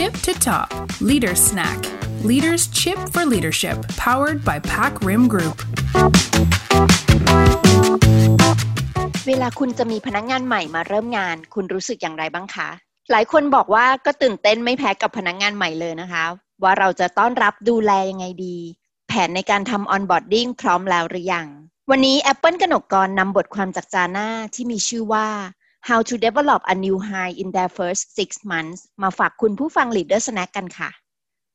tip to top Leader Snack. Leaders Chip for Leadership powered by Pack Rim Group เวลาคุณจะมีพนักงานใหม่มาเริ่มงาน คุณรู้สึกอย่างไรบ้างคะ หลายคนบอกว่าก็ตื่นเต้นไม่แพ้กับพนักงานใหม่เลยนะคะ ว่าเราจะต้อนรับดูแลยังไงดี แผนในการทำ onboarding พร้อมแล้วหรือยัง วันนี้ Apple กนกกรนำบทความจากจาน่าที่มีชื่อว่า How to develop a new hire in their first six months มาฝากคุณผู้ฟัง Leader Snack กันค่ะ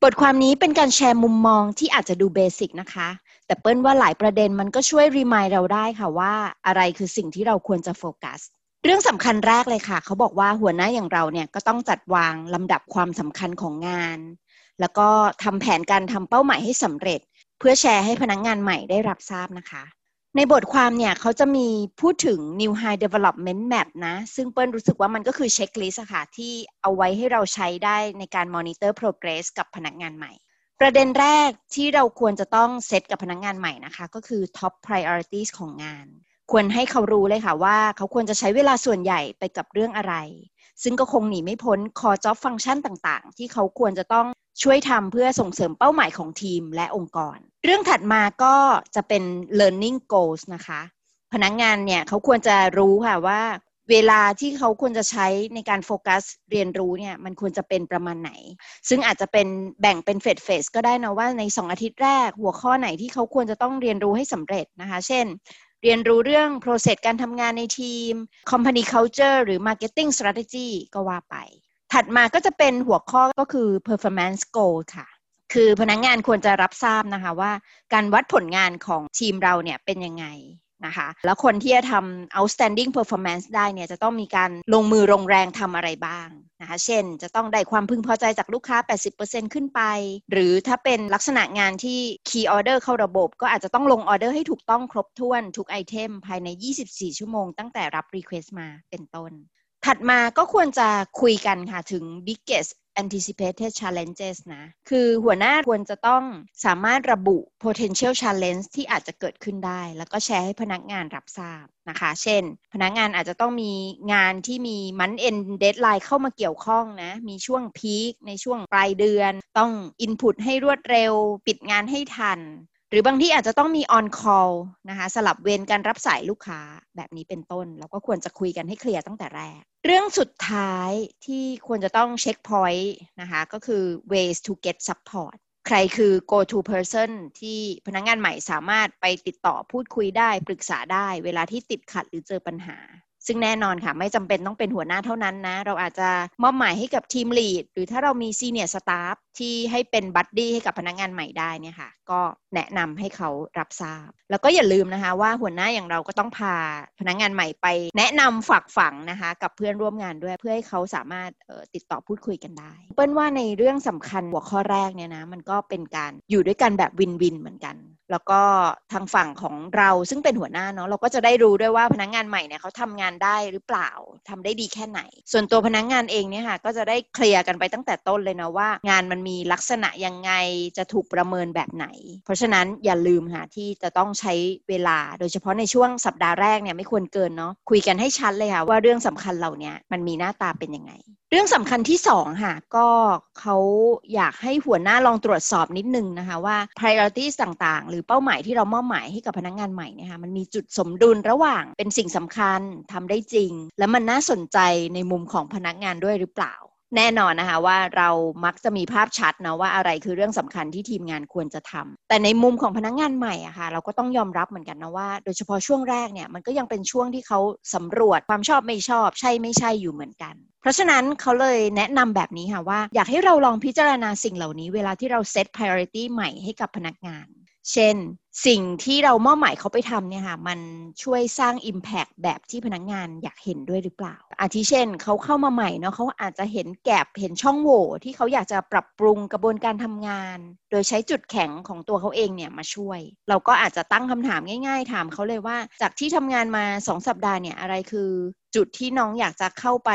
บทความนี้เป็นการแชร์มุมมองที่อาจจะดูเบสิกนะคะ แต่เปิ้ลว่าหลายประเด็นมันก็ช่วยรีมายเราได้ค่ะว่า อะไรคือสิ่งที่เราควรจะโฟกัส เรื่องสำคัญแรกเลยค่ะ เขาบอกว่าหัวหน้าอย่างเราเนี่ยก็ต้องจัดวางลำดับความสำคัญของงาน แล้วก็ทำแผนการทำเป้าหมายให้สำเร็จ เพื่อแชร์ให้พนักงงานใหม่ได้รับทราบนะคะ ในบทความเนี่ยเขาจะมีพูดถึง New Hire Development Map นะ ซึ่งเปิ้ลรู้สึกว่ามันก็คือ checklist ค่ะที่เอาไว้ให้เราใช้ได้ในการ monitor progress กับพนักงานใหม่ ประเด็นแรกที่เราควรจะต้องเซตกับพนักงานใหม่นะคะ ก็คือ top priorities ของงาน ควรให้เขารู้เลยค่ะว่า เขาควรจะใช้เวลาส่วนใหญ่ไปกับเรื่องอะไร ซึ่งก็คงหนีไม่พ้น core job function ต่างๆ ที่เขาควรจะต้องช่วยทำเพื่อส่งเสริมเป้าหมายของทีมและองค์กร เรื่องถัดมาก็จะเป็น learning goals นะคะ พนักงงานเนี่ยเขาควรจะรู้ค่ะว่า เวลาที่เขาควรจะใช้ในการโฟกัสเรียนรู้เนี่ยมันควรจะเป็นประมาณไหน ซึ่งอาจจะเป็นแบ่งเป็นเฟสเฟสก็ได้นะว่าใน 2 อาทิตย์แรกหัวข้อไหนที่เขาควรจะต้องเรียนรู้ให้สำเร็จนะคะ เช่น เรียนรู้เรื่อง process การทำงานในทีม company culture หรือ marketing strategy ก็ว่าไป ถัดมาก็จะเป็นหัวข้อก็คือ performance goal ค่ะ คือพนักงงานควรจะรับทราบนะคะว่า การวัดผลงานของทีมเราเนี่ยเป็นยังไง นะคะ แล้วคนที่จะทำ outstanding performance ได้เนี่ยจะต้องมีการลงมือลงแรงทำอะไรบ้างนะคะ เช่น จะต้องได้ความพึงพอใจจากลูกค้า 80%ขึ้นไป หรือถ้าเป็นลักษณะงานที่ key order เข้าระบบ ก็อาจจะต้องลงออเดอร์ให้ถูกต้องครบถ้วนทุกไอเทมภายใน 24 ชั่วโมงตั้งแต่รับ request มาเป็นต้น ถัดมาก็ควรจะคุยกันค่ะถึง biggest anticipated challenges นะ คือหัวหน้าควรจะต้องสามารถระบุ potential challenge ที่อาจจะเกิดขึ้นได้ แล้วก็แชร์ให้พนักงานรับทราบนะคะ เช่น พนักงานอาจจะต้องมีงานที่มีมันเอ็นเดดไลน์เข้ามาเกี่ยวข้องนะ มีช่วงพีคในช่วงปลายเดือน ต้อง input ให้รวดเร็ว ปิดงานให้ทัน รือบางที่อาจจะต้องมี on call นะคะสลับเวรการรับสายลูกค้าแบบนี้เป็นต้น เราก็ควรจะคุยกันให้ clear ตั้งแต่แรก เรื่องสุดท้ายที่ควรจะต้องเช็ค point นะคะก็คือ ways to get support ใครคือ go to person ที่พนักงานใหม่สามารถไปติดต่อพูดคุยได้ปรึกษาได้ เวลาที่ติดขัดหรือเจอปัญหา ซึ่งแน่นอนค่ะ ไม่จำเป็นต้องเป็นหัวหน้าเท่านั้นนะ เราอาจจะมอบหมายให้กับ team lead หรือถ้าเรามี senior staff ที่ให้เป็น buddy ให้กับพนักงานใหม่ได้เนี่ยค่ะ ก็แนะนำให้เขารับทราบ แล้วก็อย่าลืมนะคะ ว่าหัวหน้าอย่างเราก็ต้องพาพนักงานใหม่ไป แนะนำฝากฝังนะคะ กับเพื่อนร่วมงานด้วยเพื่อให้เขาสามารถติดต่อพูดคุยกันได้ เปิ้ลว่าในเรื่องสำคัญหัวข้อแรกเนี่ยนะมันก็เป็นการอยู่ด้วยกันแบบวินวินเหมือนกัน แล้วก็ทางฝั่งของเราซึ่งเป็นหัวหน้าเนาะเราก็จะได้รู้ด้วยว่าพนักงงานใหม่เนี่ยเขาทำงานได้หรือเปล่าทำได้ดีแค่ไหน ส่วนตัวพนักงงานเองเนี่ยค่ะก็จะได้เคลียร์กันไปตั้งแต่ต้นเลยนะว่า งานมันมีลักษณะยังไงจะถูกประเมินแบบไหน เพราะฉะนั้นอย่าลืมค่ะที่จะต้องใช้เวลา โดยเฉพาะในช่วงสัปดาห์แรกเนี่ยไม่ควรเกินเนาะคุยกันให้ชัดเลยค่ะว่าเรื่องสำคัญเหล่านี้มันมีหน้าตาเป็นยังไงเรื่องสำคัญที่สองค่ะ ก็เขาอยากให้หัวหน้าลองตรวจสอบนิดนึงนะคะว่า priorities ต่างๆ หรือเป้าหมายที่เรามอบหมายให้กับพนักงงานใหม่เนี่ยค่ะมันมีจุดสมดุลระหว่างเป็นสิ่งสำคัญทำได้จริง และมันน่าสนใจในมุมของพนักงานด้วยหรือเปล่า แน่นอนนะคะว่าเรามักจะมีภาพชัดนะว่าอะไรคือเรื่องสำคัญที่ทีมงานควรจะทำแต่ในมุมของพนักงงานใหม่อะค่ะเราก็ต้องยอมรับเหมือนกันนะว่า โดยเฉพาะช่วงแรกเนี่ยมันก็ยังเป็นช่วงที่เขาสำรวจความชอบไม่ชอบ ใช่ไม่ใช่อยู่เหมือนกัน เพราะฉะนั้นเขาเลยแนะนำแบบนี้ค่ะว่า อยากให้เราลองพิจารณาสิ่งเหล่านี้เวลาที่เราเซต priority ใหม่ให้กับพนักงาน เช่น สิ่งที่เรามอบหมายเขาไปทำเนี่ยค่ะมันช่วยสร้าง Impact แบบที่พนักงานอยากเห็นด้วยหรือเปล่า อาทิเช่นเขาเข้ามาใหม่เนาะเขาอาจจะเห็นแกลบเห็นช่องโหว่ที่เขาอยากจะปรับปรุงกระบวนการทำงาน โดยใช้จุดแข็งของตัวเขาเองเนี่ยมาช่วย เราก็อาจจะตั้งคำถามง่าย ๆ ถามเขาเลยว่าจากที่ทำงานมา 2 สัปดาห์เนี่ยอะไรคือจุดที่น้องอยากจะเข้าไป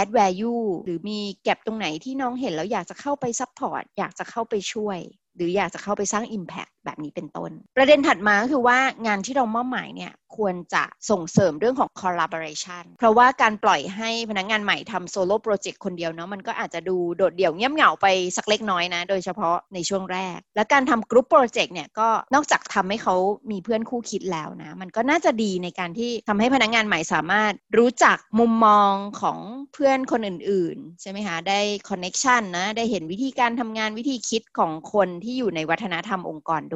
add value หรือมีแก็บตรงไหนที่น้องเห็นแล้วอยากจะเข้าไป support อยากจะเข้าไปช่วย หรืออยากจะเข้าไปสร้าง impact แบบนี้เป็นต้น ประเด็นถัดมาก็คือว่างานที่เรามอบหมายเนี่ยควรจะส่งเสริมเรื่องของ collaboration เพราะว่าการปล่อยให้พนักงงานใหม่ทำโซโล่โปรเจกต์คนเดียวเนาะมันก็อาจจะดูโดดเดี่ยวเงียบเหงาไปสักเล็กน้อยนะ โดยเฉพาะในช่วงแรก และการทำ group project เนี่ยก็นอกจากทำให้เขามีเพื่อนคู่คิดแล้วนะ มันก็น่าจะดีในการที่ทำให้พนักงานใหม่สามารถรู้จักมุมมองของเพื่อนคนอื่น ๆ ใช่ไหมคะได้ connection นะได้เห็นวิธีการทำงานวิธีคิดของคนที่อยู่ในวัฒนธรรมองค์กรด้วย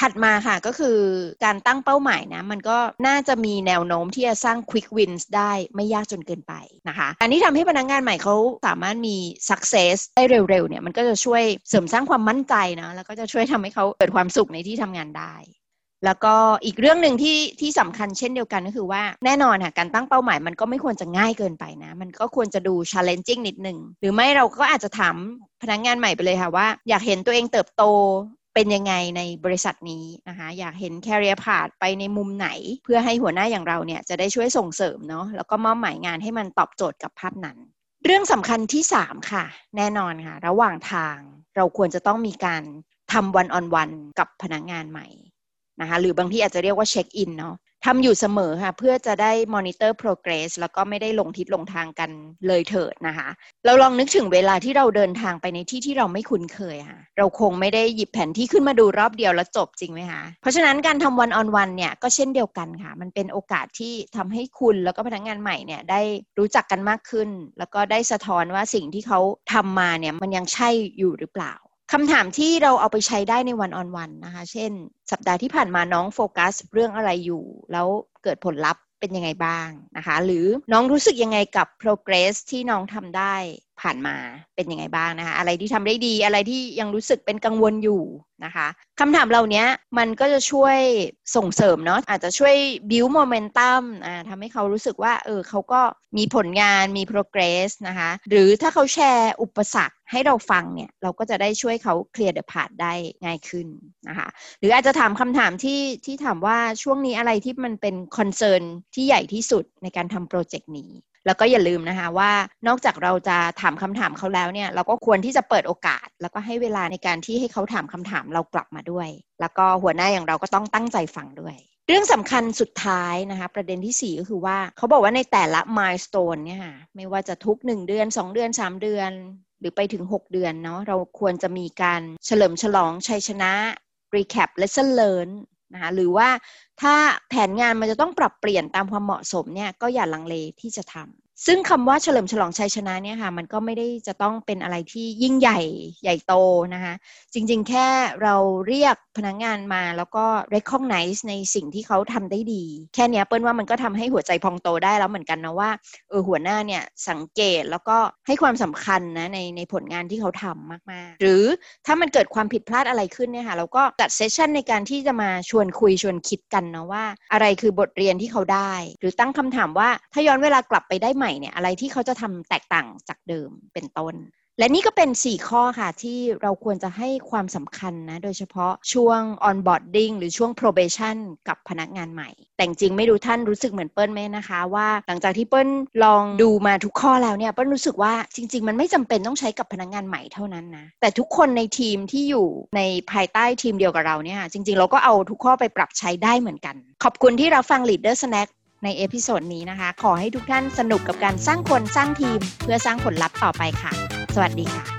ถัดมาค่ะก็คือการตั้งเป้าหมายนะ มันก็น่าจะมีแนวโน้มที่จะสร้าง quick wins ได้ไม่ยากจนเกินไปนะคะ อันนี้ทำให้พนักงงานใหม่เขาสามารถมี success ได้เร็วๆเนี่ยมันก็จะช่วยเสริมสร้างความมั่นใจนะแล้วก็จะช่วยทำให้เขาเกิดความสุขในที่ทำงานได้แล้วก็อีกเรื่องหนึ่งที่ที่สำคัญเช่นเดียวกันก็คือว่าแน่นอนค่ะการตั้งเป้าหมายมันก็ไม่ควรจะง่ายเกินไปนะ มันก็ควรจะดู challenging นิดหนึ่งหรือไม่เราก็อาจจะถามพนักงงานใหม่ไปเลยค่ะว่า อยากเห็นตัวเองเติบโต เป็นยังไงในบริษัทนี้นะคะ อยากเห็น career path ไปในมุมไหน เพื่อให้หัวหน้าอย่างเราเนี่ยจะได้ช่วยส่งเสริมเนาะแล้วก็มอบหมายงานให้มันตอบโจทย์กับภาพนั้น เรื่องสำคัญที่ 3 ค่ะ แน่นอนค่ะ ระหว่างทางเราควรจะต้องมีการทำวันออนวันกับพนักงงานใหม่นะคะหรือบางที่อาจจะเรียกว่าเช็คอินเนาะ ทำอยู่เสมอค่ะ เพื่อจะได้มอนิเตอร์โปรเกรสแล้วก็ไม่ได้ลงทิศลงทางกันเลยเถิดนะคะ เราลองนึกถึงเวลาที่เราเดินทางไปในที่ที่เราไม่คุ้นเคยค่ะเราคงไม่ได้หยิบแผนที่ขึ้นมาดูรอบเดียวแล้วจบจริงไหมคะ เพราะฉะนั้นการทำวันออนวันเนี่ยก็เช่นเดียวกันค่ะ มันเป็นโอกาสที่ทำให้คุณแล้วก็พนักงานใหม่เนี่ยได้รู้จักกันมากขึ้น แล้วก็ได้สะท้อนว่าสิ่งที่เขาทำมาเนี่ยมันยังใช่อยู่หรือเปล่า คำถามที่เราเอาไปใช้ได้ในวันออนวันนะคะ เช่น สัปดาห์ที่ผ่านมาน้องโฟกัสเรื่องอะไรอยู่ แล้วเกิดผลลัพธ์เป็นยังไงบ้างนะคะ หรือน้องรู้สึกยังไงกับ progress ที่น้องทำได้ผ่านมาเป็นยังไงบ้างนะคะ อะไรที่ทำได้ดีอะไรที่ยังรู้สึกเป็นกังวลอยู่นะคะคำถามเหล่านี้มันก็จะช่วยส่งเสริมเนาะอาจจะช่วย build momentum อ่าทำให้เขารู้สึกว่าเออเขาก็มีผลงานมี progress นะคะ หรือถ้าเขาแชร์อุปสรรค ให้เราฟังเนี่ยเราก็จะได้ช่วยเขา clear the path ได้ง่ายขึ้นนะคะหรืออาจจะถามคำถามที่ที่ถามว่าช่วงนี้อะไรที่มันเป็น concern ที่ใหญ่ที่สุดในการทำ project นี้แล้วก็อย่าลืมนะคะว่านอกจากเราจะถามคำถามเขาแล้วเนี่ยเราก็ควรที่จะเปิดโอกาส แล้วก็ให้เวลาในการที่ให้เขาถามคำถามเรากลับมาด้วย แล้วก็หัวหน้าอย่างเราก็ต้องตั้งใจฟังด้วย เรื่องสำคัญสุดท้ายนะคะ ประเด็นที่ 4 ก็คือว่าเขาบอกว่าในแต่ละมายสเตนเนี่ยค่ะไม่ว่าจะทุก 1 เดือน 2 เดือน 3 เดือน หรือไปถึง 6 เดือนเนาะเราควรจะมีการเฉลิมฉลองชัยชนะ recap lesson learn นะคะหรือว่าถ้าแผนงานมันจะต้องปรับเปลี่ยนตามความเหมาะสมเนี่ยก็อย่าลังเลที่จะทำซึ่งคำว่าเฉลิมฉลองชัยชนะเนี่ยค่ะมันก็ไม่ได้จะต้องเป็นอะไรที่ยิ่งใหญ่ใหญ่โตนะคะจริงๆ แค่เราเรียก พนักงงานมาแล้วก็ recognize ในสิ่งที่เขาทำได้ดี แค่นี้เปิ้ลว่ามันก็ทำให้หัวใจพองโตได้แล้วเหมือนกันนะว่าเออหัวหน้าเนี่ยสังเกตแล้วก็ให้ความสำคัญนะในในผลงานที่เขาทำมากๆ หรือถ้ามันเกิดความผิดพลาดอะไรขึ้นเนี่ยค่ะเราก็จัดเซสชันในการที่จะมาชวนคุยชวนคิดกันนะว่า อะไรคือบทเรียนที่เขาได้ หรือตั้งคำถามว่าถ้าย้อนเวลากลับไปได้ใหม่เนี่ยอะไรที่เขาจะทำแตกต่างจากเดิมเป็นต้น และนี่ก็เป็น 4 ข้อค่ะ ที่เราควรจะให้ความสำคัญนะ โดยเฉพาะช่วง onboarding หรือช่วง probation กับพนักงานใหม่ แต่จริงไม่รู้ท่านรู้สึกเหมือนเปิ้ลไหมนะคะ ว่าหลังจากที่เปิ้ลลองดูมาทุกข้อแล้วเนี่ย เปิ้ลรู้สึกว่าจริง ๆ มันไม่จำเป็นต้องใช้กับพนักงานใหม่เท่านั้นนะ แต่ทุกคนในทีมที่อยู่ในภายใต้ทีมเดียวกับเราเนี่ยจริง ๆ เราก็เอาทุกข้อไปปรับใช้ได้เหมือนกัน ขอบคุณที่เราฟัง Leader Snack ใน episode นี้นะคะ ขอให้ทุกท่านสนุกกับการสร้างคนสร้างทีม เพื่อสร้างผลลัพธ์ต่อไปค่ะ สวัสดีค่ะ